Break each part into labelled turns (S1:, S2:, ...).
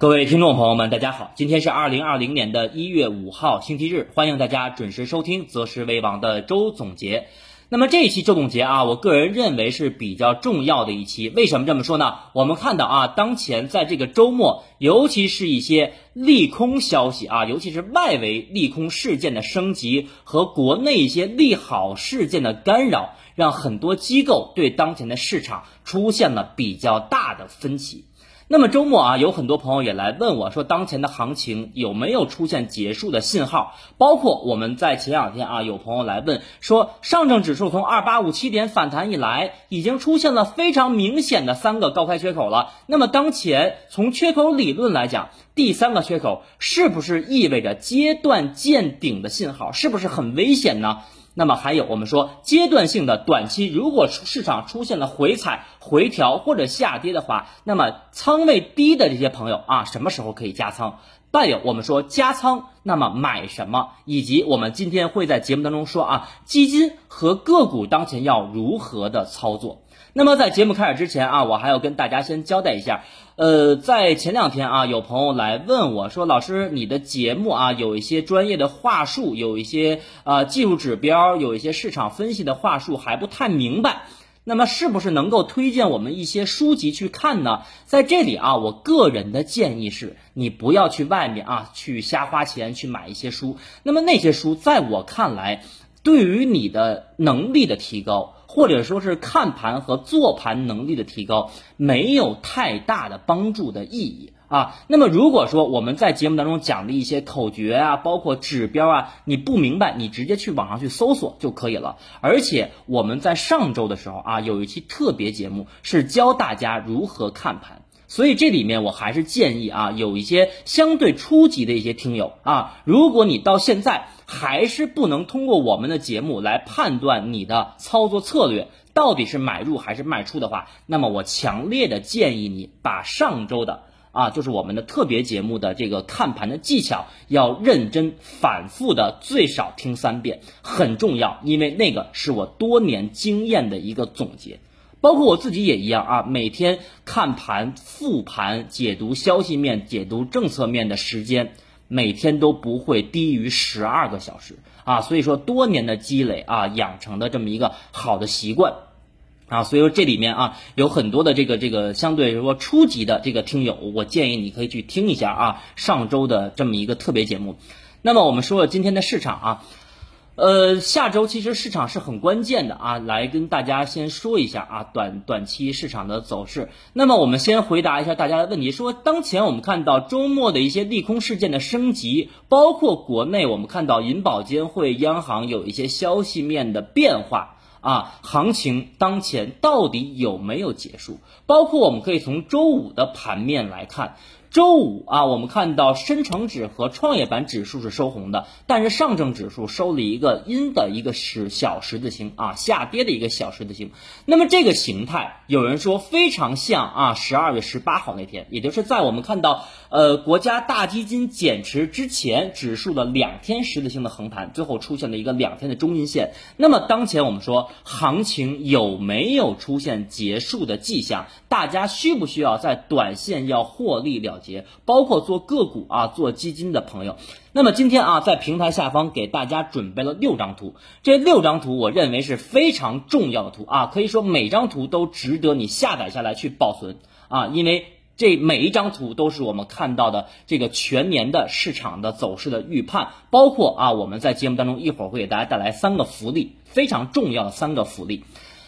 S1: 各位听众朋友们，大家好，今天是二零二零年的一月五号，星期日，欢迎大家准时收听择时为王的周总结。那么这一期周总结啊，我个人认为是比较重要的一期。为什么这么说呢？我们看到啊，当前在这个周末，尤其是一些利空消息啊，尤其是外围利空事件的升级和国内一些利好事件的干扰，让很多机构对当前的市场出现了比较大的分歧。那么周末啊，有很多朋友也来问我说，当前的行情有没有出现结束的信号？包括我们在前两天啊，有朋友来问说，上证指数从二八五七点反弹以来，已经出现了非常明显的三个高开缺口了。那么当前从缺口理论来讲，第三个缺口是不是意味着阶段见顶的信号？是不是很危险呢？那么还有，我们说阶段性的短期，如果市场出现了回踩、回调或者下跌的话，那么仓位低的这些朋友啊，什么时候可以加仓？再有，我们说加仓，那么买什么？以及我们今天会在节目当中说啊，基金和个股当前要如何的操作？那么在节目开始之前啊，我还要跟大家先交代一下。呃，在前两天啊，有朋友来问我说：“老师，你的节目啊，有一些专业的话术，有一些啊技术指标，有一些市场分析的话术还不太明白，那么是不是能够推荐我们一些书籍去看呢？”在这里啊，我个人的建议是，你不要去外面啊去瞎花钱去买一些书。那么那些书，在我看来，对于你的能力的提高。或者说是看盘和做盘能力的提高没有太大的帮助的意义啊。那么如果说我们在节目当中讲的一些口诀啊，包括指标啊，你不明白，你直接去网上去搜索就可以了。而且我们在上周的时候啊，有一期特别节目是教大家如何看盘。所以这里面我还是建议啊，有一些相对初级的一些听友啊，如果你到现在还是不能通过我们的节目来判断你的操作策略到底是买入还是卖出的话，那么我强烈的建议你把上周的啊，就是我们的特别节目的这个看盘的技巧要认真反复的最少听三遍，很重要，因为那个是我多年经验的一个总结。包括我自己也一样啊，每天看盘、复盘、解读消息面、解读政策面的时间，每天都不会低于十二个小时啊。所以说，多年的积累啊，养成的这么一个好的习惯啊。所以说，这里面啊，有很多的这个这个相对说初级的这个听友，我建议你可以去听一下啊，上周的这么一个特别节目。那么我们说了今天的市场啊。呃，下周其实市场是很关键的啊，来跟大家先说一下啊，短短期市场的走势。那么我们先回答一下大家的问题，说当前我们看到周末的一些利空事件的升级，包括国内我们看到银保监会、央行有一些消息面的变化啊，行情当前到底有没有结束？包括我们可以从周五的盘面来看。周五啊，我们看到深成指和创业板指数是收红的，但是上证指数收了一个阴的一个十小十字星啊，下跌的一个小十字星。那么这个形态，有人说非常像啊，十二月十八号那天，也就是在我们看到呃国家大基金减持之前，指数的两天十字星的横盘，最后出现了一个两天的中阴线。那么当前我们说行情有没有出现结束的迹象？大家需不需要在短线要获利了？结，包括做个股啊、做基金的朋友，那么今天啊，在平台下方给大家准备了六张图，这六张图我认为是非常重要的图啊，可以说每张图都值得你下载下来去保存啊，因为这每一张图都是我们看到的这个全年的市场的走势的预判，包括啊，我们在节目当中一会儿会给大家带来三个福利，非常重要的三个福利。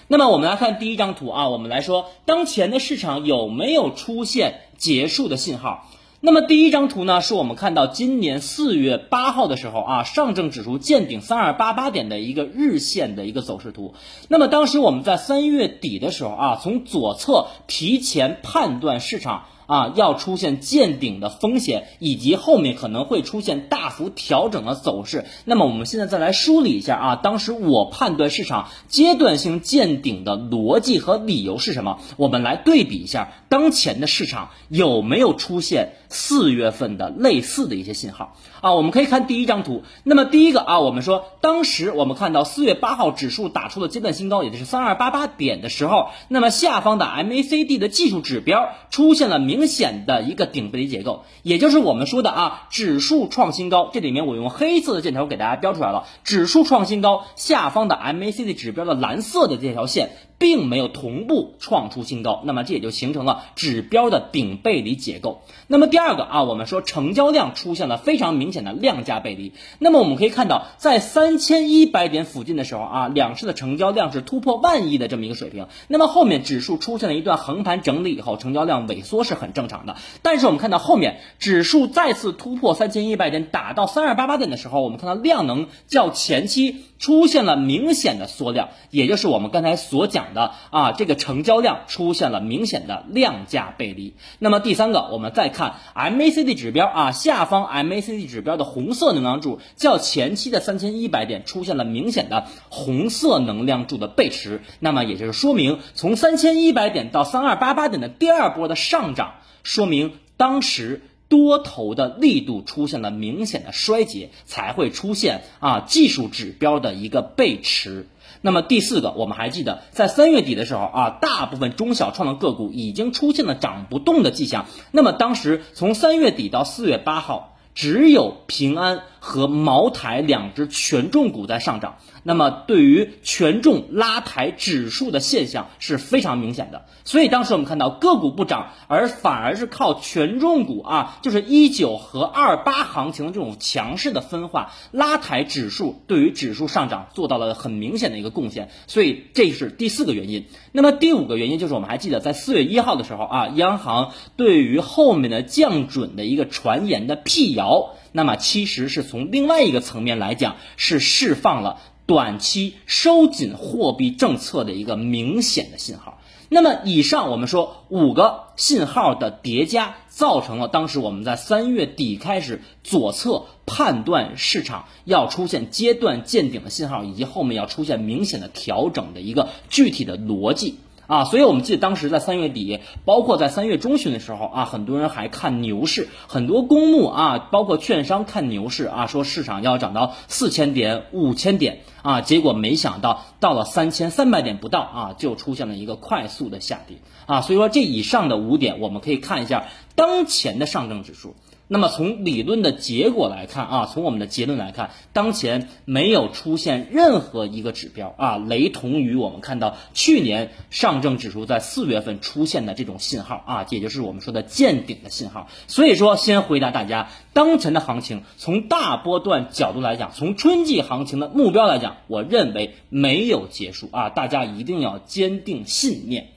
S1: 那么我们来看第一张图啊，我们来说当前的市场有没有出现结束的信号？那么第一张图呢，是我们看到今年四月八号的时候啊，上证指数见顶三二八八点的一个日线的一个走势图。那么当时我们在三月底的时候啊，从左侧提前判断市场。啊，要出现见顶的风险，以及后面可能会出现大幅调整的走势。那么我们现在再来梳理一下啊，当时我判断市场阶段性见顶的逻辑和理由是什么？我们来对比一下当前的市场有没有出现四月份的类似的一些信号啊？我们可以看第一张图。那么第一个啊，我们说当时我们看到四月八号指数打出了阶段新高，也就是三二八八点的时候，那么下方的 MACD 的技术指标出现了明。显的一个顶背离结构，也就是我们说的啊，指数创新高。这里面我用黑色的箭头给大家标出来了，指数创新高，下方的 MACD 指标的蓝色的这条线。并没有同步创出新高，那么这也就形成了指标的顶背离结构。那么第二个啊，我们说成交量出现了非常明显的量价背离。那么我们可以看到，在三千一百点附近的时候啊，两市的成交量是突破万亿的这么一个水平。那么后面指数出现了一段横盘整理以后，成交量萎缩是很正常的。但是我们看到后面指数再次突破三千一百点，打到三二八八点的时候，我们看到量能较前期出现了明显的缩量，也就是我们刚才所讲。的啊，这个成交量出现了明显的量价背离。那么第三个，我们再看 MACD 指标啊，下方 MACD 指标的红色能量柱较前期的三千一百点出现了明显的红色能量柱的背驰。那么也就是说明，从三千一百点到三二八八点的第二波的上涨，说明当时多头的力度出现了明显的衰竭，才会出现啊技术指标的一个背驰。那么第四个，我们还记得，在三月底的时候啊，大部分中小创的个股已经出现了涨不动的迹象。那么当时从三月底到四月八号，只有平安。和茅台两只权重股在上涨，那么对于权重拉抬指数的现象是非常明显的。所以当时我们看到个股不涨，而反而是靠权重股啊，就是一九和二八行情的这种强势的分化，拉抬指数，对于指数上涨做到了很明显的一个贡献。所以这是第四个原因。那么第五个原因就是我们还记得在四月一号的时候啊，央行对于后面的降准的一个传言的辟谣。那么其实是从另外一个层面来讲，是释放了短期收紧货币政策的一个明显的信号。那么以上我们说五个信号的叠加，造成了当时我们在三月底开始左侧判断市场要出现阶段见顶的信号，以及后面要出现明显的调整的一个具体的逻辑。啊，所以我们记得当时在三月底，包括在三月中旬的时候啊，很多人还看牛市，很多公募啊，包括券商看牛市啊，说市场要涨到四千点、五千点啊，结果没想到到了三千三百点不到啊，就出现了一个快速的下跌啊，所以说这以上的五点，我们可以看一下当前的上证指数。那么从理论的结果来看啊，从我们的结论来看，当前没有出现任何一个指标啊，雷同于我们看到去年上证指数在四月份出现的这种信号啊，也就是我们说的见顶的信号。所以说，先回答大家，当前的行情从大波段角度来讲，从春季行情的目标来讲，我认为没有结束啊，大家一定要坚定信念。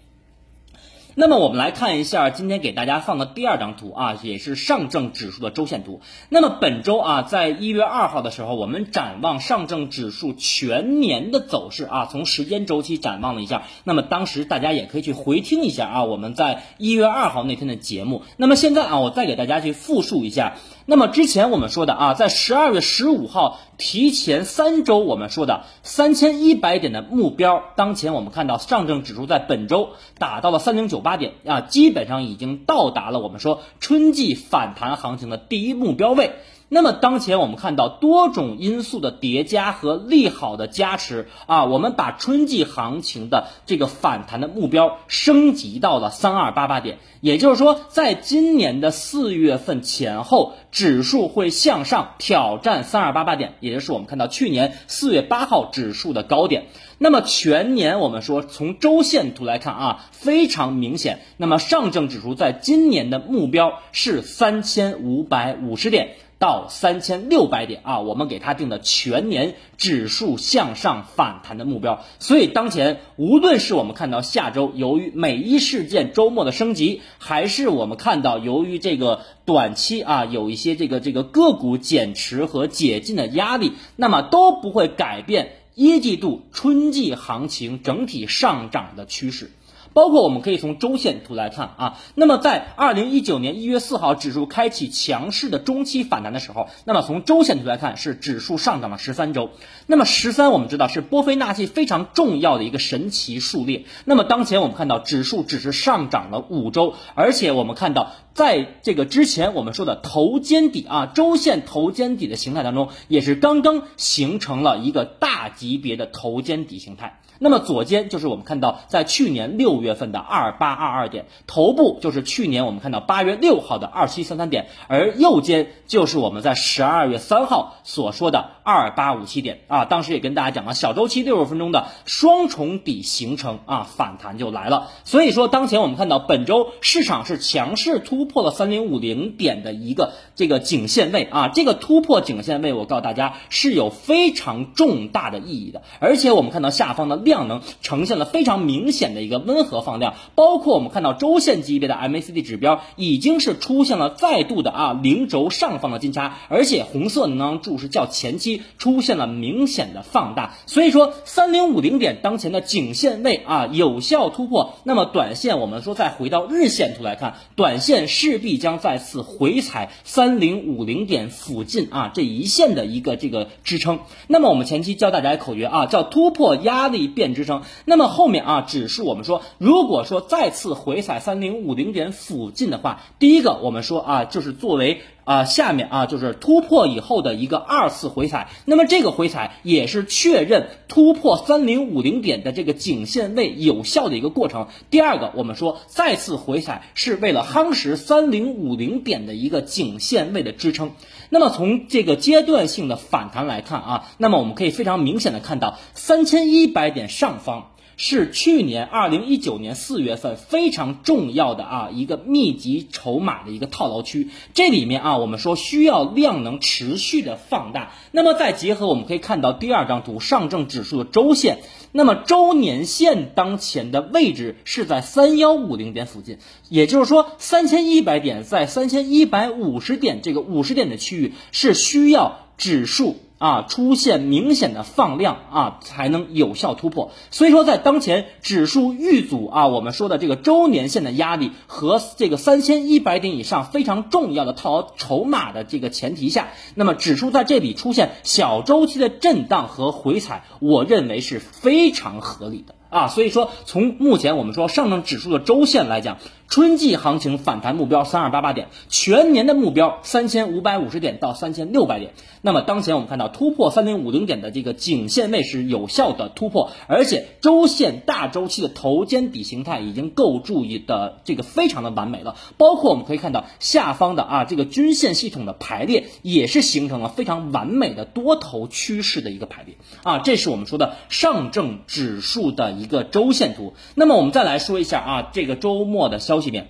S1: 那么我们来看一下今天给大家放的第二张图啊，也是上证指数的周线图。那么本周啊，在一月二号的时候，我们展望上证指数全年的走势啊，从时间周期展望了一下。那么当时大家也可以去回听一下啊，我们在一月二号那天的节目。那么现在啊，我再给大家去复述一下。那么之前我们说的啊，在十二月十五号提前三周我们说的三千一百点的目标，当前我们看到上证指数在本周达到了三零九八点啊，基本上已经到达了我们说春季反弹行情的第一目标位。那么当前我们看到多种因素的叠加和利好的加持啊，我们把春季行情的这个反弹的目标升级到了三二八八点，也就是说，在今年的四月份前后，指数会向上挑战三二八八点，也就是我们看到去年四月八号指数的高点。那么全年我们说从周线图来看啊，非常明显。那么上证指数在今年的目标是三千五百五十点。到三千六百点啊，我们给它定的全年指数向上反弹的目标。所以当前无论是我们看到下周由于美一事件周末的升级，还是我们看到由于这个短期啊有一些这个这个个股减持和解禁的压力，那么都不会改变一季度春季行情整体上涨的趋势。包括我们可以从周线图来看啊，那么在二零一九年一月四号指数开启强势的中期反弹的时候，那么从周线图来看是指数上涨了十三周。那么十三我们知道是波菲纳契非常重要的一个神奇数列。那么当前我们看到指数只是上涨了五周，而且我们看到在这个之前我们说的头肩底啊，周线头肩底的形态当中，也是刚刚形成了一个大级别的头肩底形态。那么左肩就是我们看到在去年六月份的二八二二点，头部就是去年我们看到八月六号的二七三三点，而右肩就是我们在十二月三号所说的二八五七点啊。当时也跟大家讲了，小周期六十分钟的双重底形成啊，反弹就来了。所以说，当前我们看到本周市场是强势突突破了三零五零点的一个这个颈线位啊，这个突破颈线位，我告诉大家是有非常重大的意义的，而且我们看到下方的量。量能呈现了非常明显的一个温和放量，包括我们看到周线级别的 MACD 指标已经是出现了再度的啊零轴上方的金叉，而且红色能量柱是较前期出现了明显的放大，所以说三零五零点当前的颈线位啊有效突破，那么短线我们说再回到日线图来看，短线势必将再次回踩三零五零点附近啊这一线的一个这个支撑，那么我们前期教大家口诀啊叫突破压力变。支撑，那么后面啊，指数我们说，如果说再次回踩三零五零点附近的话，第一个我们说啊，就是作为啊下面啊就是突破以后的一个二次回踩，那么这个回踩也是确认突破三零五零点的这个颈线位有效的一个过程。第二个，我们说再次回踩是为了夯实三零五零点的一个颈线位的支撑。那么从这个阶段性的反弹来看啊，那么我们可以非常明显的看到三千一百点上方是去年二零一九年四月份非常重要的啊一个密集筹码的一个套牢区，这里面啊我们说需要量能持续的放大。那么再结合我们可以看到第二张图上证指数的周线。那么周年线当前的位置是在三幺五零点附近，也就是说三千一百点在三千一百五十点这个五十点的区域是需要指数。啊，出现明显的放量啊，才能有效突破。所以说，在当前指数遇阻啊，我们说的这个周年线的压力和这个三千一百点以上非常重要的套牢筹码的这个前提下，那么指数在这里出现小周期的震荡和回踩，我认为是非常合理的。啊，所以说从目前我们说上证指数的周线来讲，春季行情反弹目标三二八八点，全年的目标三千五百五十点到三千六百点。那么当前我们看到突破三零五零点的这个颈线位是有效的突破，而且周线大周期的头肩底形态已经构筑的这个非常的完美了。包括我们可以看到下方的啊这个均线系统的排列也是形成了非常完美的多头趋势的一个排列啊，这是我们说的上证指数的。一个周线图，那么我们再来说一下啊，这个周末的消息面。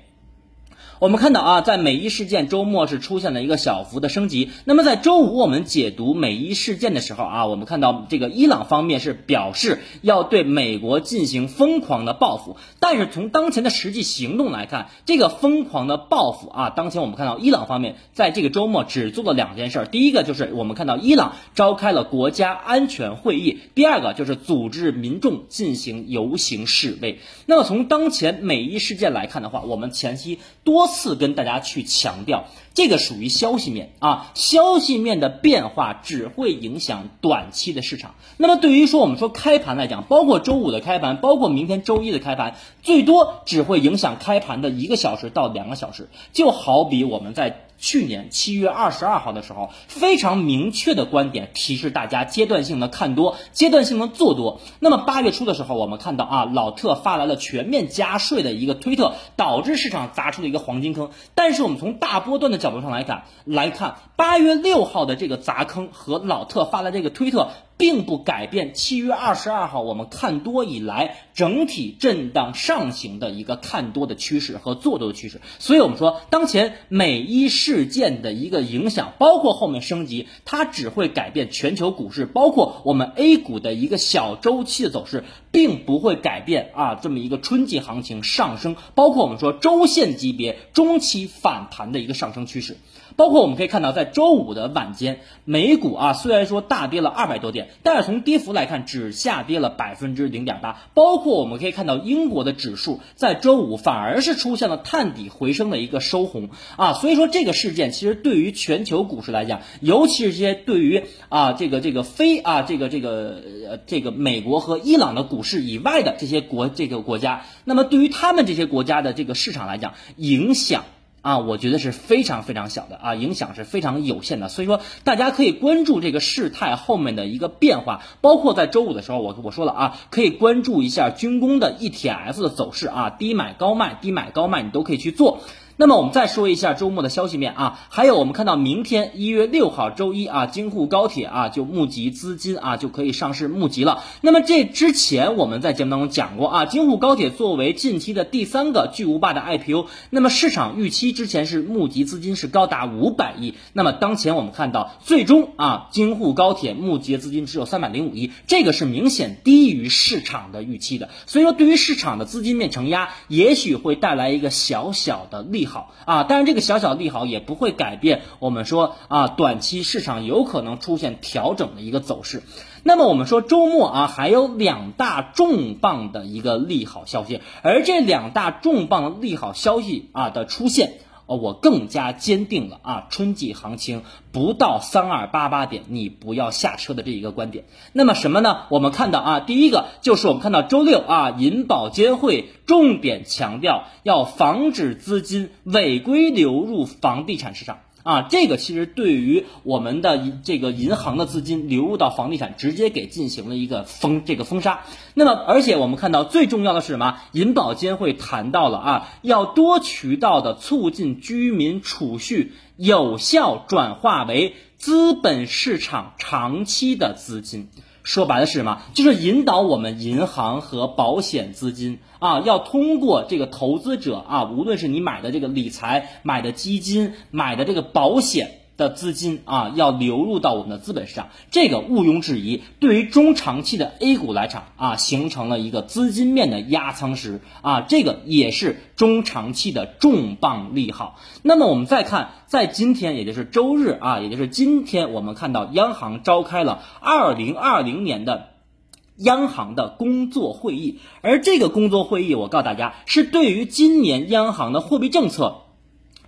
S1: 我们看到啊，在美伊事件周末是出现了一个小幅的升级。那么在周五我们解读美伊事件的时候啊，我们看到这个伊朗方面是表示要对美国进行疯狂的报复。但是从当前的实际行动来看，这个疯狂的报复啊，当前我们看到伊朗方面在这个周末只做了两件事儿。第一个就是我们看到伊朗召开了国家安全会议，第二个就是组织民众进行游行示威。那么从当前美伊事件来看的话，我们前期多。次跟大家去强调，这个属于消息面啊，消息面的变化只会影响短期的市场。那么对于说我们说开盘来讲，包括周五的开盘，包括明天周一的开盘，最多只会影响开盘的一个小时到两个小时。就好比我们在。去年七月二十二号的时候，非常明确的观点提示大家阶段性的看多，阶段性的做多。那么八月初的时候，我们看到啊，老特发来了全面加税的一个推特，导致市场砸出了一个黄金坑。但是我们从大波段的角度上来看，来看八月六号的这个砸坑和老特发的这个推特。并不改变七月二十二号我们看多以来整体震荡上行的一个看多的趋势和做多的趋势，所以我们说当前美伊事件的一个影响，包括后面升级，它只会改变全球股市，包括我们 A 股的一个小周期的走势，并不会改变啊这么一个春季行情上升，包括我们说周线级别中期反弹的一个上升趋势。包括我们可以看到，在周五的晚间，美股啊虽然说大跌了二百多点，但是从跌幅来看，只下跌了百分之零点八。包括我们可以看到，英国的指数在周五反而是出现了探底回升的一个收红啊。所以说，这个事件其实对于全球股市来讲，尤其是这些对于啊这个这个非啊这个这个呃这个美国和伊朗的股市以外的这些国这个国家，那么对于他们这些国家的这个市场来讲，影响。啊，我觉得是非常非常小的啊，影响是非常有限的。所以说，大家可以关注这个事态后面的一个变化，包括在周五的时候，我我说了啊，可以关注一下军工的 ETF 的走势啊，低买高卖，低买高卖，你都可以去做。那么我们再说一下周末的消息面啊，还有我们看到明天一月六号周一啊，京沪高铁啊就募集资金啊就可以上市募集了。那么这之前我们在节目当中讲过啊，京沪高铁作为近期的第三个巨无霸的 IPO，那么市场预期之前是募集资金是高达五百亿，那么当前我们看到最终啊京沪高铁募集资金只有三百零五亿，这个是明显低于市场的预期的。所以说对于市场的资金面承压，也许会带来一个小小的利。利好啊，但是这个小小利好也不会改变我们说啊，短期市场有可能出现调整的一个走势。那么我们说周末啊，还有两大重磅的一个利好消息，而这两大重磅利好消息啊的出现。哦，我更加坚定了啊，春季行情不到三二八八点，你不要下车的这一个观点。那么什么呢？我们看到啊，第一个就是我们看到周六啊，银保监会重点强调要防止资金违规流入房地产市场。啊，这个其实对于我们的这个银行的资金流入到房地产，直接给进行了一个封这个封杀。那么，而且我们看到最重要的是什么？银保监会谈到了啊，要多渠道的促进居民储蓄有效转化为资本市场长期的资金。说白了是什么？就是引导我们银行和保险资金啊，要通过这个投资者啊，无论是你买的这个理财、买的基金、买的这个保险。的资金啊，要流入到我们的资本市场，这个毋庸置疑，对于中长期的 A 股来讲啊，形成了一个资金面的压舱石啊，这个也是中长期的重磅利好。那么我们再看，在今天，也就是周日啊，也就是今天，我们看到央行召开了二零二零年的央行的工作会议，而这个工作会议，我告诉大家，是对于今年央行的货币政策。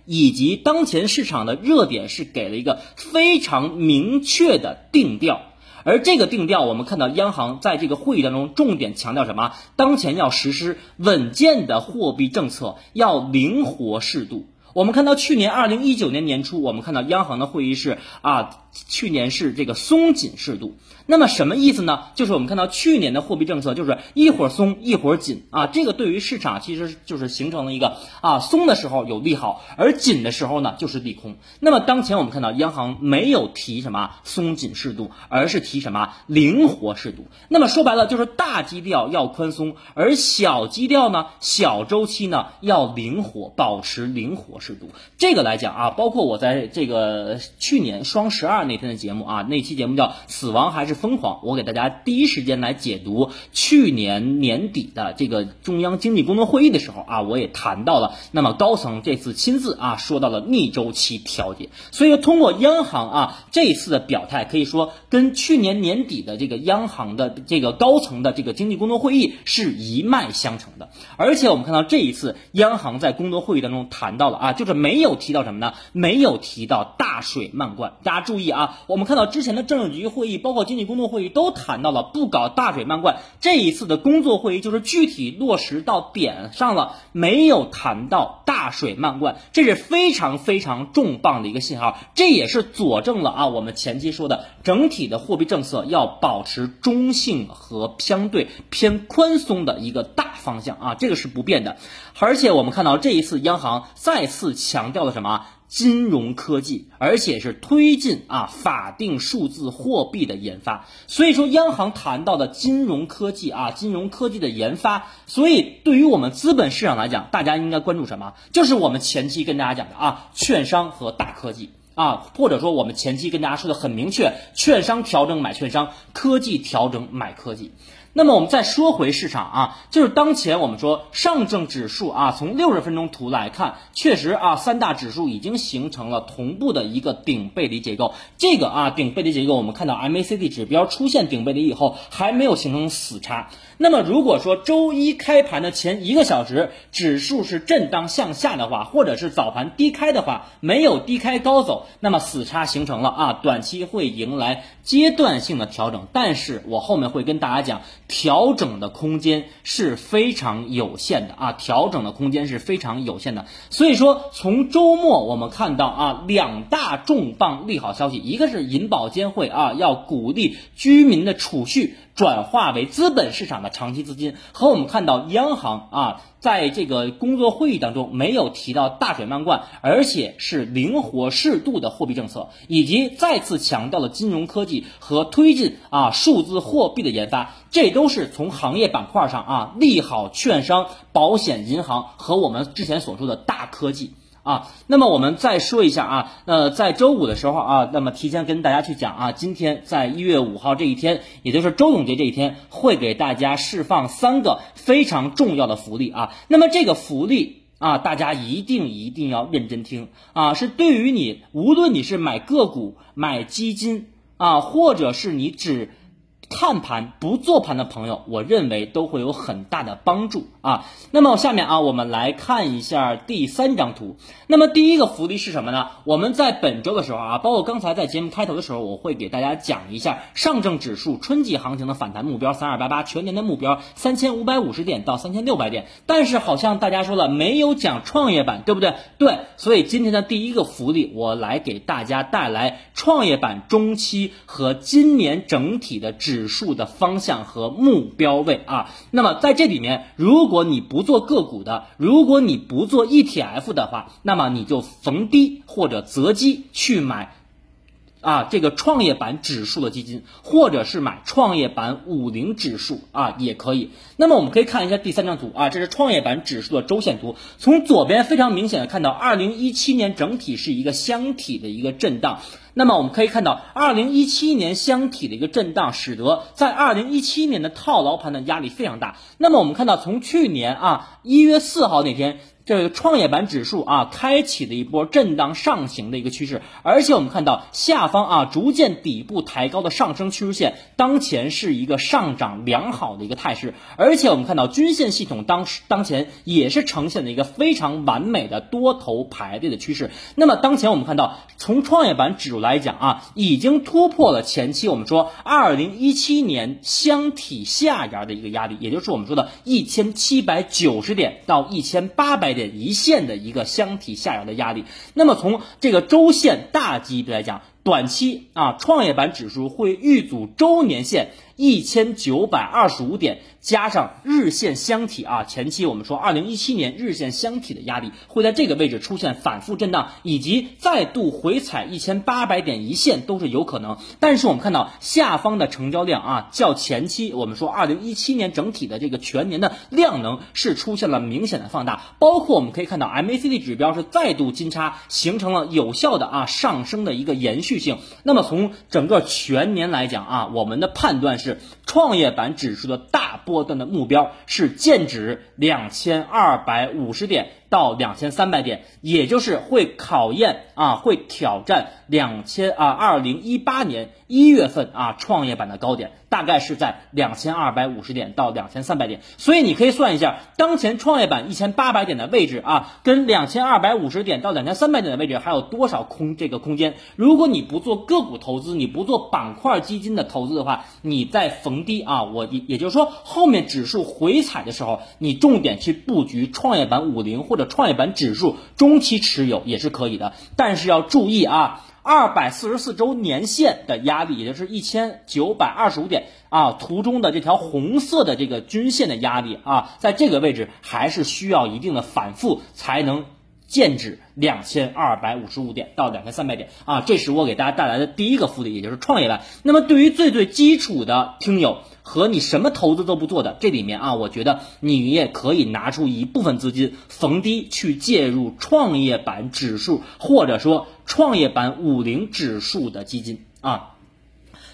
S1: 以及当前市场的热点是给了一个非常明确的定调，而这个定调，我们看到央行在这个会议当中重点强调什么？当前要实施稳健的货币政策，要灵活适度。我们看到去年二零一九年年初，我们看到央行的会议是啊，去年是这个松紧适度。那么什么意思呢？就是我们看到去年的货币政策就是一会儿松一会儿紧啊，这个对于市场其实就是形成了一个啊松的时候有利好，而紧的时候呢就是利空。那么当前我们看到央行没有提什么松紧适度，而是提什么灵活适度。那么说白了就是大基调要宽松，而小基调呢小周期呢要灵活，保持灵活适度。这个来讲啊，包括我在这个去年双十二那天的节目啊，那期节目叫死亡还是。疯狂！我给大家第一时间来解读去年年底的这个中央经济工作会议的时候啊，我也谈到了。那么高层这次亲自啊说到了逆周期调节，所以通过央行啊这次的表态，可以说跟去年年底的这个央行的这个高层的这个经济工作会议是一脉相承的。而且我们看到这一次央行在工作会议当中谈到了啊，就是没有提到什么呢？没有提到大水漫灌。大家注意啊啊，我们看到之前的政治局会议，包括经济。工作会议都谈到了不搞大水漫灌，这一次的工作会议就是具体落实到点上了，没有谈到大水漫灌，这是非常非常重磅的一个信号，这也是佐证了啊我们前期说的整体的货币政策要保持中性和相对偏宽松的一个大方向啊，这个是不变的，而且我们看到这一次央行再次强调了什么？金融科技，而且是推进啊法定数字货币的研发。所以说，央行谈到的金融科技啊，金融科技的研发。所以，对于我们资本市场来讲，大家应该关注什么？就是我们前期跟大家讲的啊，券商和大科技啊，或者说我们前期跟大家说的很明确，券商调整买券商，科技调整买科技。那么我们再说回市场啊，就是当前我们说上证指数啊，从六十分钟图来看，确实啊，三大指数已经形成了同步的一个顶背离结构。这个啊，顶背离结构，我们看到 MACD 指标出现顶背离以后，还没有形成死叉。那么如果说周一开盘的前一个小时，指数是震荡向下的话，或者是早盘低开的话，没有低开高走，那么死叉形成了啊，短期会迎来阶段性的调整。但是我后面会跟大家讲。调整的空间是非常有限的啊，调整的空间是非常有限的。所以说，从周末我们看到啊，两大重磅利好消息，一个是银保监会啊要鼓励居民的储蓄。转化为资本市场的长期资金，和我们看到央行啊，在这个工作会议当中没有提到大水漫灌，而且是灵活适度的货币政策，以及再次强调了金融科技和推进啊数字货币的研发，这都是从行业板块上啊利好券商、保险、银行和我们之前所说的大科技。啊，那么我们再说一下啊，呃，在周五的时候啊，那么提前跟大家去讲啊，今天在一月五号这一天，也就是周总结这一天，会给大家释放三个非常重要的福利啊。那么这个福利啊，大家一定一定要认真听啊，是对于你，无论你是买个股、买基金啊，或者是你只。看盘不做盘的朋友，我认为都会有很大的帮助啊。那么下面啊，我们来看一下第三张图。那么第一个福利是什么呢？我们在本周的时候啊，包括刚才在节目开头的时候，我会给大家讲一下上证指数春季行情的反弹目标三二八八，全年的目标三千五百五十点到三千六百点。但是好像大家说了没有讲创业板，对不对？对，所以今天的第一个福利，我来给大家带来创业板中期和今年整体的指。指数的方向和目标位啊，那么在这里面，如果你不做个股的，如果你不做 ETF 的话，那么你就逢低或者择机去买。啊，这个创业板指数的基金，或者是买创业板五零指数啊，也可以。那么我们可以看一下第三张图啊，这是创业板指数的周线图。从左边非常明显的看到，二零一七年整体是一个箱体的一个震荡。那么我们可以看到，二零一七年箱体的一个震荡，使得在二零一七年的套牢盘的压力非常大。那么我们看到，从去年啊一月四号那天。这个创业板指数啊，开启了一波震荡上行的一个趋势，而且我们看到下方啊，逐渐底部抬高的上升趋势线，当前是一个上涨良好的一个态势，而且我们看到均线系统当当前也是呈现了一个非常完美的多头排列的趋势。那么当前我们看到，从创业板指数来讲啊，已经突破了前期我们说二零一七年箱体下沿的一个压力，也就是我们说的一千七百九十点到一千八百。点一线的一个箱体下沿的压力，那么从这个周线大级别来讲，短期啊，创业板指数会遇阻周年线。一千九百二十五点加上日线箱体啊，前期我们说二零一七年日线箱体的压力会在这个位置出现反复震荡，以及再度回踩一千八百点一线都是有可能。但是我们看到下方的成交量啊，较前期我们说二零一七年整体的这个全年的量能是出现了明显的放大，包括我们可以看到 MACD 指标是再度金叉，形成了有效的啊上升的一个延续性。那么从整个全年来讲啊，我们的判断是。创业板指数的大波段的目标是剑指两千二百五十点。到两千三百点，也就是会考验啊，会挑战两千啊，二零一八年一月份啊，创业板的高点大概是在两千二百五十点到两千三百点，所以你可以算一下，当前创业板一千八百点的位置啊，跟两千二百五十点到两千三百点的位置还有多少空这个空间？如果你不做个股投资，你不做板块基金的投资的话，你在逢低啊，我也也就是说后面指数回踩的时候，你重点去布局创业板五零或。的创业板指数中期持有也是可以的，但是要注意啊，二百四十四周年线的压力，也就是一千九百二十五点啊，图中的这条红色的这个均线的压力啊，在这个位置还是需要一定的反复才能见指两千二百五十五点到两千三百点啊，这是我给大家带来的第一个福利，也就是创业板。那么对于最最基础的听友。和你什么投资都不做的，这里面啊，我觉得你也可以拿出一部分资金逢低去介入创业板指数，或者说创业板五零指数的基金啊。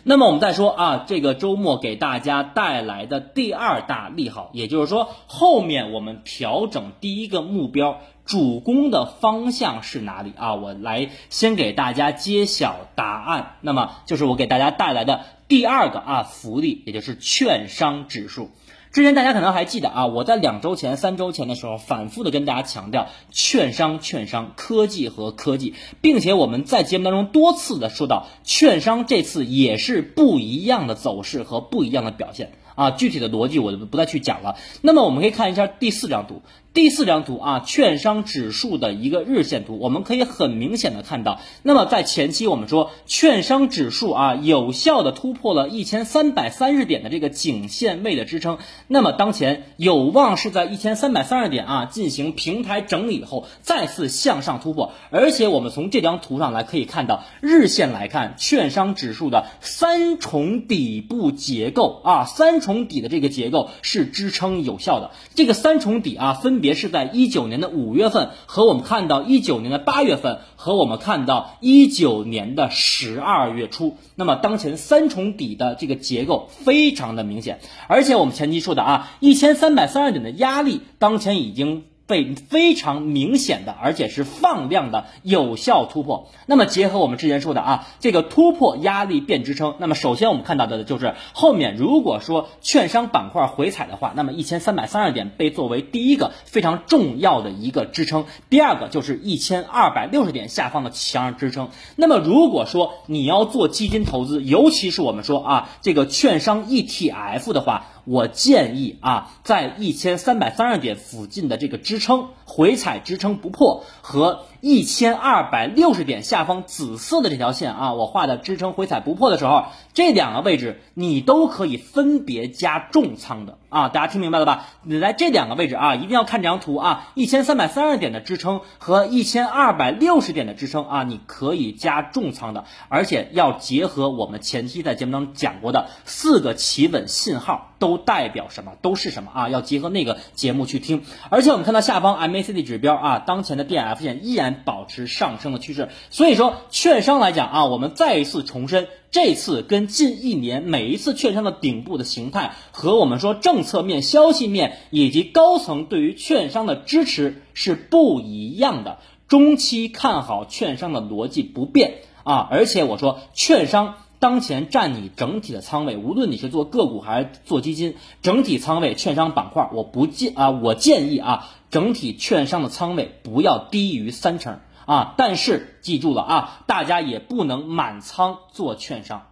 S1: 那么我们再说啊，这个周末给大家带来的第二大利好，也就是说后面我们调整第一个目标主攻的方向是哪里啊？我来先给大家揭晓答案。那么就是我给大家带来的。第二个啊福利，也就是券商指数。之前大家可能还记得啊，我在两周前、三周前的时候，反复的跟大家强调券商、券商、科技和科技，并且我们在节目当中多次的说到，券商这次也是不一样的走势和不一样的表现啊，具体的逻辑我就不再去讲了。那么我们可以看一下第四张图。第四张图啊，券商指数的一个日线图，我们可以很明显的看到，那么在前期我们说券商指数啊，有效的突破了一千三百三十点的这个颈线位的支撑，那么当前有望是在一千三百三十点啊进行平台整理后再次向上突破，而且我们从这张图上来可以看到，日线来看，券商指数的三重底部结构啊，三重底的这个结构是支撑有效的，这个三重底啊分。别是在一九年的五月份和我们看到一九年的八月份和我们看到一九年的十二月初，那么当前三重底的这个结构非常的明显，而且我们前期说的啊，一千三百三十点的压力当前已经。被非常明显的，而且是放量的有效突破。那么结合我们之前说的啊，这个突破压力变支撑。那么首先我们看到的就是后面如果说券商板块回踩的话，那么一千三百三十点被作为第一个非常重要的一个支撑。第二个就是一千二百六十点下方的强支撑。那么如果说你要做基金投资，尤其是我们说啊这个券商 ETF 的话。我建议啊，在一千三百三十点附近的这个支撑回踩支撑不破和。一千二百六十点下方紫色的这条线啊，我画的支撑回踩不破的时候，这两个位置你都可以分别加重仓的啊，大家听明白了吧？你在这两个位置啊，一定要看这张图啊，一千三百三十点的支撑和一千二百六十点的支撑啊，你可以加重仓的，而且要结合我们前期在节目当中讲过的四个企稳信号都代表什么，都是什么啊？要结合那个节目去听。而且我们看到下方 MA CD 指标啊，当前的 DF 线依然。保持上升的趋势，所以说券商来讲啊，我们再一次重申，这次跟近一年每一次券商的顶部的形态和我们说政策面、消息面以及高层对于券商的支持是不一样的。中期看好券商的逻辑不变啊，而且我说券商当前占你整体的仓位，无论你是做个股还是做基金，整体仓位券商板块，我不建啊，我建议啊。整体券商的仓位不要低于三成啊，但是记住了啊，大家也不能满仓做券商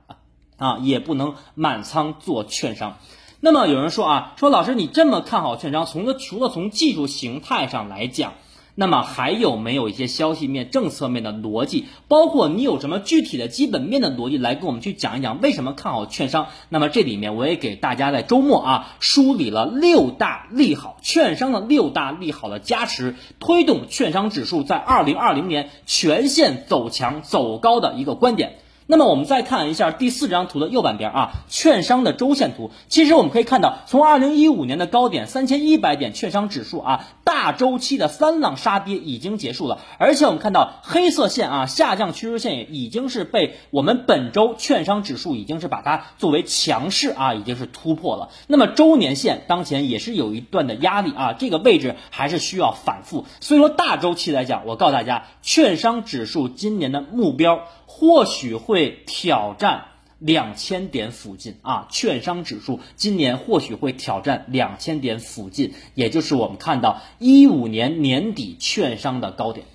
S1: 啊，也不能满仓做券商。那么有人说啊，说老师你这么看好券商，从除了从技术形态上来讲。那么还有没有一些消息面、政策面的逻辑？包括你有什么具体的基本面的逻辑来跟我们去讲一讲，为什么看好券商？那么这里面我也给大家在周末啊梳理了六大利好券商的六大利好的加持，推动券商指数在二零二零年全线走强走高的一个观点。那么我们再看一下第四张图的右半边啊，券商的周线图。其实我们可以看到，从二零一五年的高点三千一百点，券商指数啊大周期的三浪杀跌已经结束了。而且我们看到黑色线啊下降趋势线也已经是被我们本周券商指数已经是把它作为强势啊已经是突破了。那么周年线当前也是有一段的压力啊，这个位置还是需要反复。所以说大周期来讲，我告诉大家，券商指数今年的目标。或许会挑战两千点附近啊，券商指数今年或许会挑战两千点附近，也就是我们看到一五年年底券商的高点。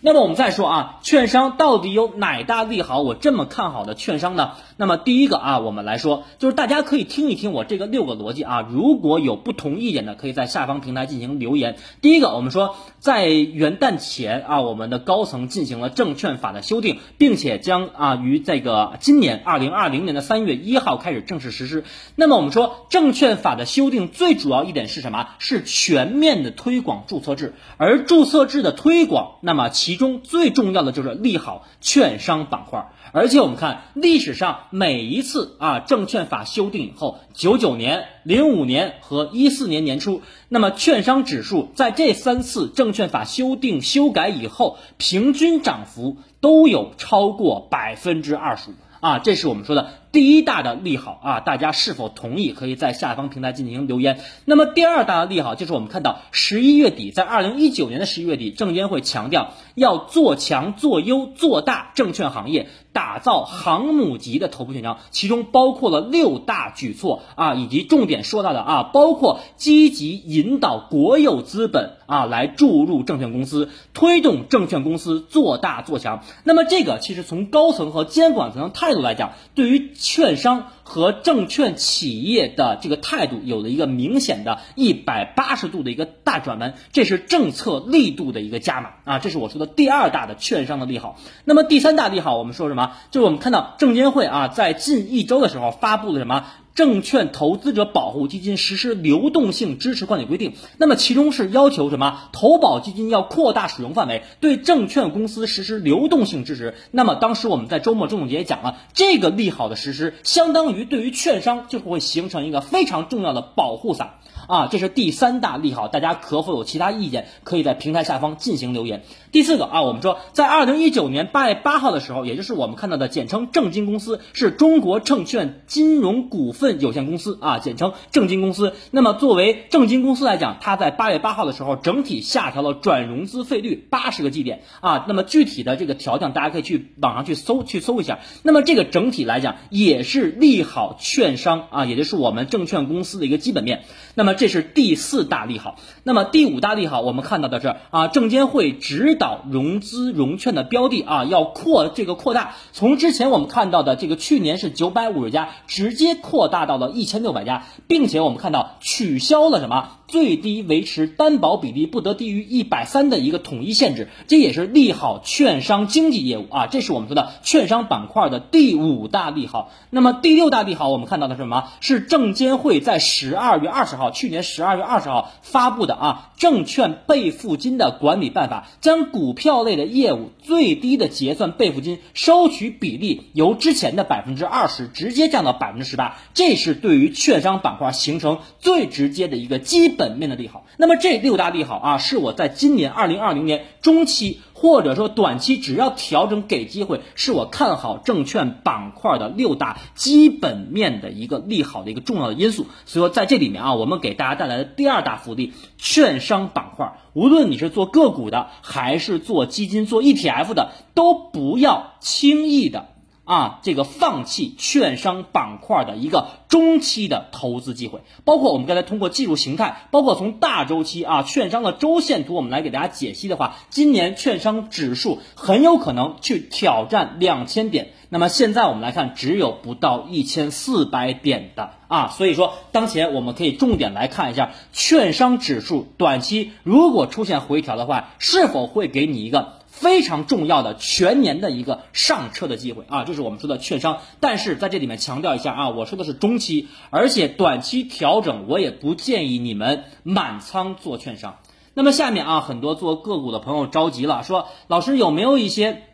S1: 那么我们再说啊，券商到底有哪大利好？我这么看好的券商呢？那么第一个啊，我们来说，就是大家可以听一听我这个六个逻辑啊。如果有不同意见的，可以在下方平台进行留言。第一个，我们说在元旦前啊，我们的高层进行了证券法的修订，并且将啊于这个今年二零二零年的三月一号开始正式实施。那么我们说证券法的修订最主要一点是什么？是全面的推广注册制，而注册制的推广，那么其中最重要的就是利好券商板块。而且我们看历史上每一次啊证券法修订以后，九九年、零五年和一四年年初，那么券商指数在这三次证券法修订修改以后，平均涨幅都有超过百分之二十五啊，这是我们说的。第一大的利好啊，大家是否同意？可以在下方平台进行留言。那么第二大的利好就是我们看到十一月底，在二零一九年的十一月底，证监会强调要做强、做优、做大证券行业，打造航母级的头部券商，其中包括了六大举措啊，以及重点说到的啊，包括积极引导国有资本啊来注入证券公司，推动证券公司做大做强。那么这个其实从高层和监管层的态度来讲，对于券商和证券企业的这个态度有了一个明显的一百八十度的一个大转弯，这是政策力度的一个加码啊，这是我说的第二大的券商的利好。那么第三大利好，我们说什么？就是我们看到证监会啊，在近一周的时候发布了什么？证券投资者保护基金实施流动性支持管理规定，那么其中是要求什么？投保基金要扩大使用范围，对证券公司实施流动性支持。那么当时我们在周末周总结也讲了，这个利好的实施，相当于对于券商就会形成一个非常重要的保护伞。啊，这是第三大利好，大家可否有其他意见？可以在平台下方进行留言。第四个啊，我们说在二零一九年八月八号的时候，也就是我们看到的简称证金公司，是中国证券金融股份有限公司啊，简称证金公司。那么作为证金公司来讲，它在八月八号的时候整体下调了转融资费率八十个基点啊。那么具体的这个调降，大家可以去网上去搜去搜一下。那么这个整体来讲也是利好券商啊，也就是我们证券公司的一个基本面。那么这是第四大利好，那么第五大利好，我们看到的是啊，证监会指导融资融券的标的啊，要扩这个扩大，从之前我们看到的这个去年是九百五十家，直接扩大到了一千六百家，并且我们看到取消了什么？最低维持担保比例不得低于一百三的一个统一限制，这也是利好券商经纪业务啊，这是我们说的券商板块的第五大利好。那么第六大利好，我们看到的是什么？是证监会在十二月二十号，去年十二月二十号发布的啊，证券备付金的管理办法，将股票类的业务最低的结算备付金收取比例由之前的百分之二十直接降到百分之十八，这是对于券商板块形成最直接的一个基。本面的利好，那么这六大利好啊，是我在今年二零二零年中期或者说短期，只要调整给机会，是我看好证券板块的六大基本面的一个利好的一个重要的因素。所以说在这里面啊，我们给大家带来的第二大福利，券商板块，无论你是做个股的，还是做基金、做 ETF 的，都不要轻易的。啊，这个放弃券商板块的一个中期的投资机会，包括我们刚才通过技术形态，包括从大周期啊，券商的周线图，我们来给大家解析的话，今年券商指数很有可能去挑战两千点。那么现在我们来看，只有不到一千四百点的啊，所以说当前我们可以重点来看一下券商指数短期如果出现回调的话，是否会给你一个。非常重要的全年的一个上车的机会啊，这是我们说的券商。但是在这里面强调一下啊，我说的是中期，而且短期调整我也不建议你们满仓做券商。那么下面啊，很多做个股的朋友着急了，说老师有没有一些？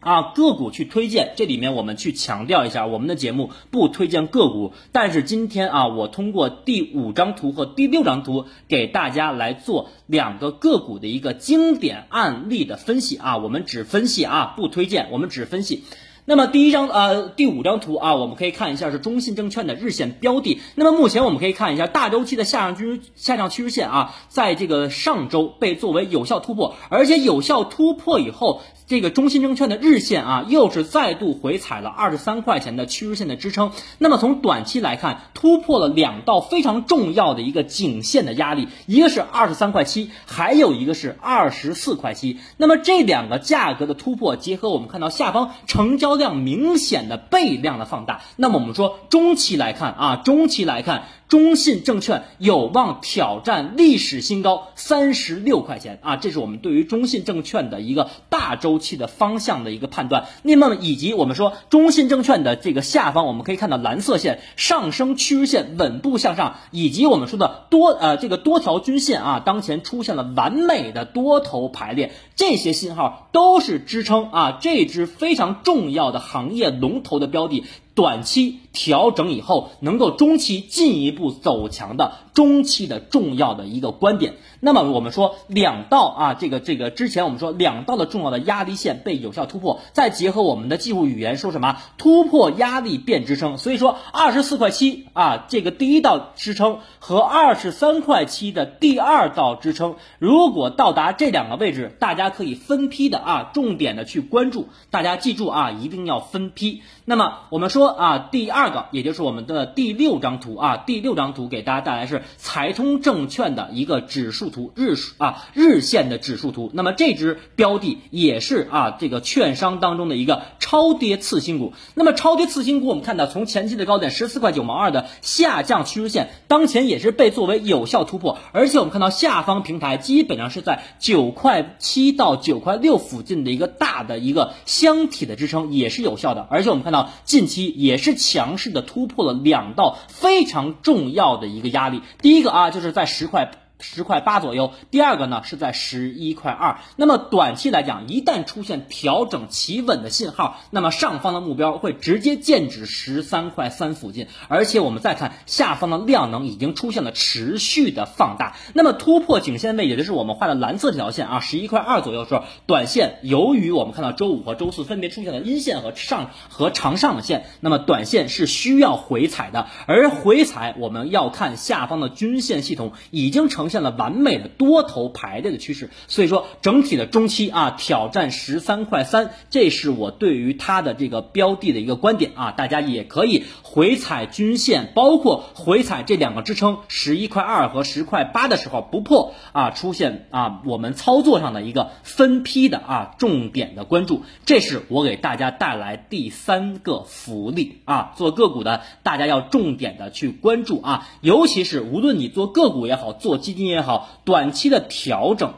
S1: 啊，个股去推荐，这里面我们去强调一下，我们的节目不推荐个股。但是今天啊，我通过第五张图和第六张图给大家来做两个个股的一个经典案例的分析啊，我们只分析啊，不推荐，我们只分析。那么第一张呃第五张图啊，我们可以看一下是中信证券的日线标的。那么目前我们可以看一下大周期的下降趋下降趋势线啊，在这个上周被作为有效突破，而且有效突破以后，这个中信证券的日线啊又是再度回踩了二十三块钱的趋势线的支撑。那么从短期来看，突破了两道非常重要的一个颈线的压力，一个是二十三块七，还有一个是二十四块七。那么这两个价格的突破，结合我们看到下方成交。量明显的倍量的放大，那么我们说中期来看啊，中期来看。中信证券有望挑战历史新高三十六块钱啊！这是我们对于中信证券的一个大周期的方向的一个判断。那么以及我们说中信证券的这个下方，我们可以看到蓝色线上升趋势线稳步向上，以及我们说的多呃这个多条均线啊，当前出现了完美的多头排列，这些信号都是支撑啊这支非常重要的行业龙头的标的。短期调整以后，能够中期进一步走强的中期的重要的一个观点。那么我们说两道啊，这个这个之前我们说两道的重要的压力线被有效突破，再结合我们的技术语言说什么突破压力变支撑。所以说二十四块七啊，这个第一道支撑和二十三块七的第二道支撑，如果到达这两个位置，大家可以分批的啊，重点的去关注。大家记住啊，一定要分批。那么我们说。啊，第二个，也就是我们的第六张图啊，第六张图给大家带来是财通证券的一个指数图，日啊日线的指数图。那么这只标的也是啊这个券商当中的一个超跌次新股。那么超跌次新股，我们看到从前期的高点十四块九毛二的下降趋势线，当前也是被作为有效突破，而且我们看到下方平台基本上是在九块七到九块六附近的一个大的一个箱体的支撑，也是有效的。而且我们看到近期。也是强势的突破了两道非常重要的一个压力，第一个啊，就是在十块。十块八左右，第二个呢是在十一块二。那么短期来讲，一旦出现调整企稳的信号，那么上方的目标会直接剑指十三块三附近。而且我们再看下方的量能已经出现了持续的放大。那么突破颈线位，也就是我们画的蓝色这条线啊，十一块二左右的时候，短线由于我们看到周五和周四分别出现了阴线和上和长上影线，那么短线是需要回踩的。而回踩我们要看下方的均线系统已经成。现了完美的多头排列的趋势，所以说整体的中期啊挑战十三块三，这是我对于它的这个标的的一个观点啊，大家也可以回踩均线，包括回踩这两个支撑十一块二和十块八的时候不破啊，出现啊我们操作上的一个分批的啊重点的关注，这是我给大家带来第三个福利啊，做个股的大家要重点的去关注啊，尤其是无论你做个股也好，做基金。也好，短期的调整，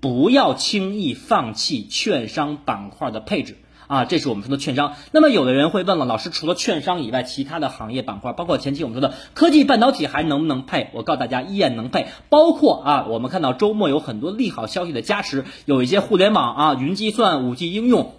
S1: 不要轻易放弃券商板块的配置啊！这是我们说的券商。那么有的人会问了，老师，除了券商以外，其他的行业板块，包括前期我们说的科技半导体，还能不能配？我告诉大家，依然能配。包括啊，我们看到周末有很多利好消息的加持，有一些互联网啊、云计算、五 G 应用，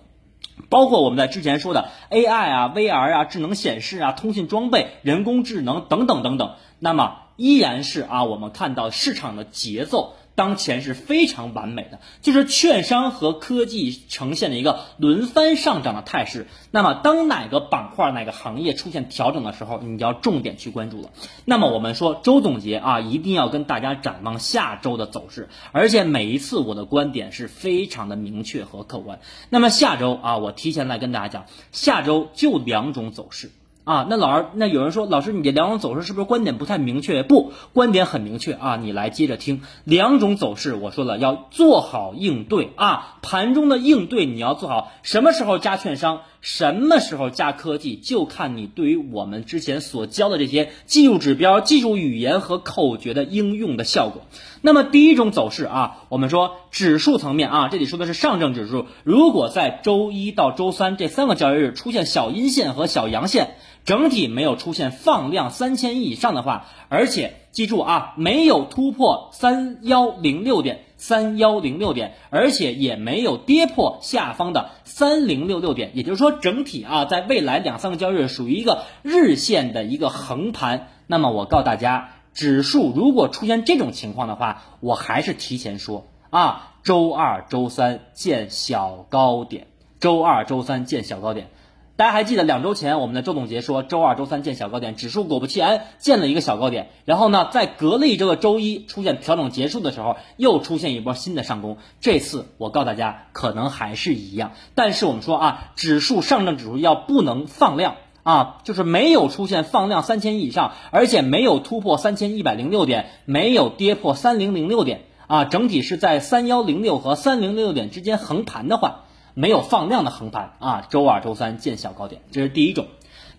S1: 包括我们在之前说的 AI 啊、VR 啊、智能显示啊、通信装备、人工智能等等等等。那么。依然是啊，我们看到市场的节奏当前是非常完美的，就是券商和科技呈现的一个轮番上涨的态势。那么，当哪个板块、哪个行业出现调整的时候，你就要重点去关注了。那么，我们说周总结啊，一定要跟大家展望下周的走势，而且每一次我的观点是非常的明确和客观。那么下周啊，我提前来跟大家讲，下周就两种走势。啊，那老师，那有人说，老师，你这两种走势是不是观点不太明确？不，观点很明确啊，你来接着听。两种走势，我说了要做好应对啊，盘中的应对你要做好，什么时候加券商，什么时候加科技，就看你对于我们之前所教的这些技术指标、技术语言和口诀的应用的效果。那么第一种走势啊，我们说指数层面啊，这里说的是上证指数，如果在周一到周三这三个交易日出现小阴线和小阳线。整体没有出现放量三千亿以上的话，而且记住啊，没有突破三幺零六点，三幺零六点，而且也没有跌破下方的三零六六点，也就是说，整体啊，在未来两三个交易日属于一个日线的一个横盘。那么我告诉大家，指数如果出现这种情况的话，我还是提前说啊，周二、周三见小高点，周二、周三见小高点。大家还记得两周前我们的周总结说，周二、周三见小高点，指数果不其然见了一个小高点，然后呢，在隔了一周的周一出现调整结束的时候，又出现一波新的上攻。这次我告诉大家，可能还是一样。但是我们说啊，指数上证指数要不能放量啊，就是没有出现放量三千亿以上，而且没有突破三千一百零六点，没有跌破三零零六点啊，整体是在三幺零六和三零六六点之间横盘的话。没有放量的横盘啊，周二、周三见小高点，这是第一种。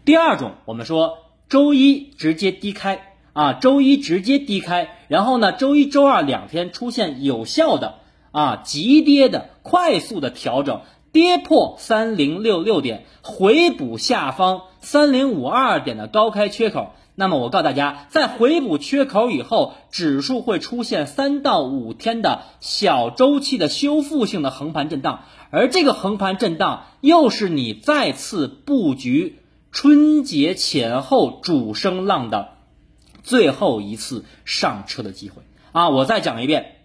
S1: 第二种，我们说周一直接低开啊，周一直接低开，然后呢，周一周二两天出现有效的啊急跌的快速的调整，跌破三零六六点，回补下方三零五二点的高开缺口。那么我告诉大家，在回补缺口以后，指数会出现三到五天的小周期的修复性的横盘震荡。而这个横盘震荡，又是你再次布局春节前后主升浪的最后一次上车的机会啊！我再讲一遍，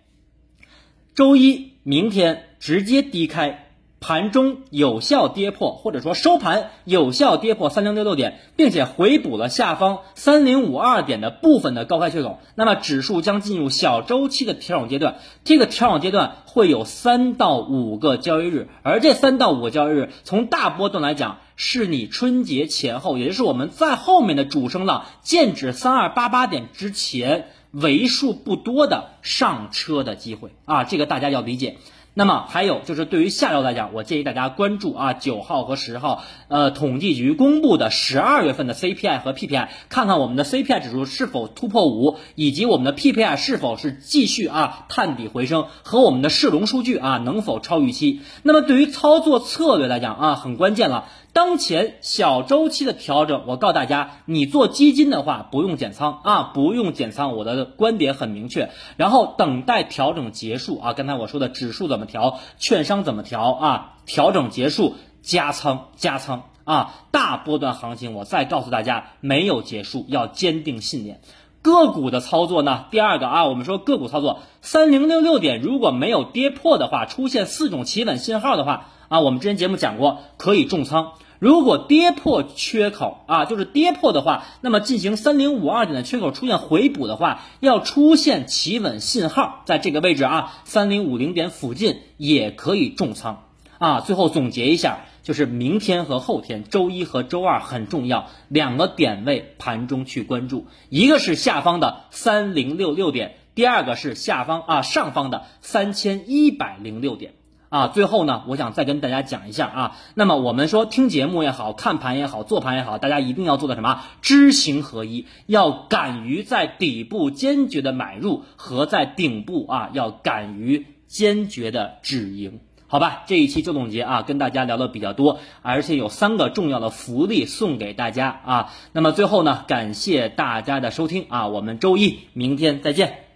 S1: 周一明天直接低开。盘中有效跌破，或者说收盘有效跌破三零六六点，并且回补了下方三零五二点的部分的高开缺口，那么指数将进入小周期的调整阶段。这个调整阶段会有三到五个交易日，而这三到五个交易日，从大波段来讲。是你春节前后，也就是我们在后面的主升浪剑指三二八八点之前为数不多的上车的机会啊，这个大家要理解。那么还有就是对于下周来讲，我建议大家关注啊九号和十号，呃，统计局公布的十二月份的 CPI 和 PPI，看看我们的 CPI 指数是否突破五，以及我们的 PPI 是否是继续啊探底回升，和我们的市容数据啊能否超预期。那么对于操作策略来讲啊，很关键了。当前小周期的调整，我告诉大家，你做基金的话不用减仓啊，不用减仓，我的观点很明确。然后等待调整结束啊，刚才我说的指数怎么调，券商怎么调啊，调整结束加仓加仓啊，大波段行情我再告诉大家没有结束，要坚定信念。个股的操作呢，第二个啊，我们说个股操作三零六六点如果没有跌破的话，出现四种企稳信号的话。啊，我们之前节目讲过，可以重仓。如果跌破缺口啊，就是跌破的话，那么进行三零五二点的缺口出现回补的话，要出现企稳信号，在这个位置啊，三零五零点附近也可以重仓啊。最后总结一下，就是明天和后天，周一和周二很重要，两个点位盘中去关注，一个是下方的三零六六点，第二个是下方啊上方的三千一百零六点。啊，最后呢，我想再跟大家讲一下啊。那么我们说听节目也好看盘也好做盘也好，大家一定要做的什么？知行合一，要敢于在底部坚决的买入，和在顶部啊要敢于坚决的止盈，好吧？这一期周总结啊，跟大家聊的比较多，而且有三个重要的福利送给大家啊。那么最后呢，感谢大家的收听啊，我们周一明天再见。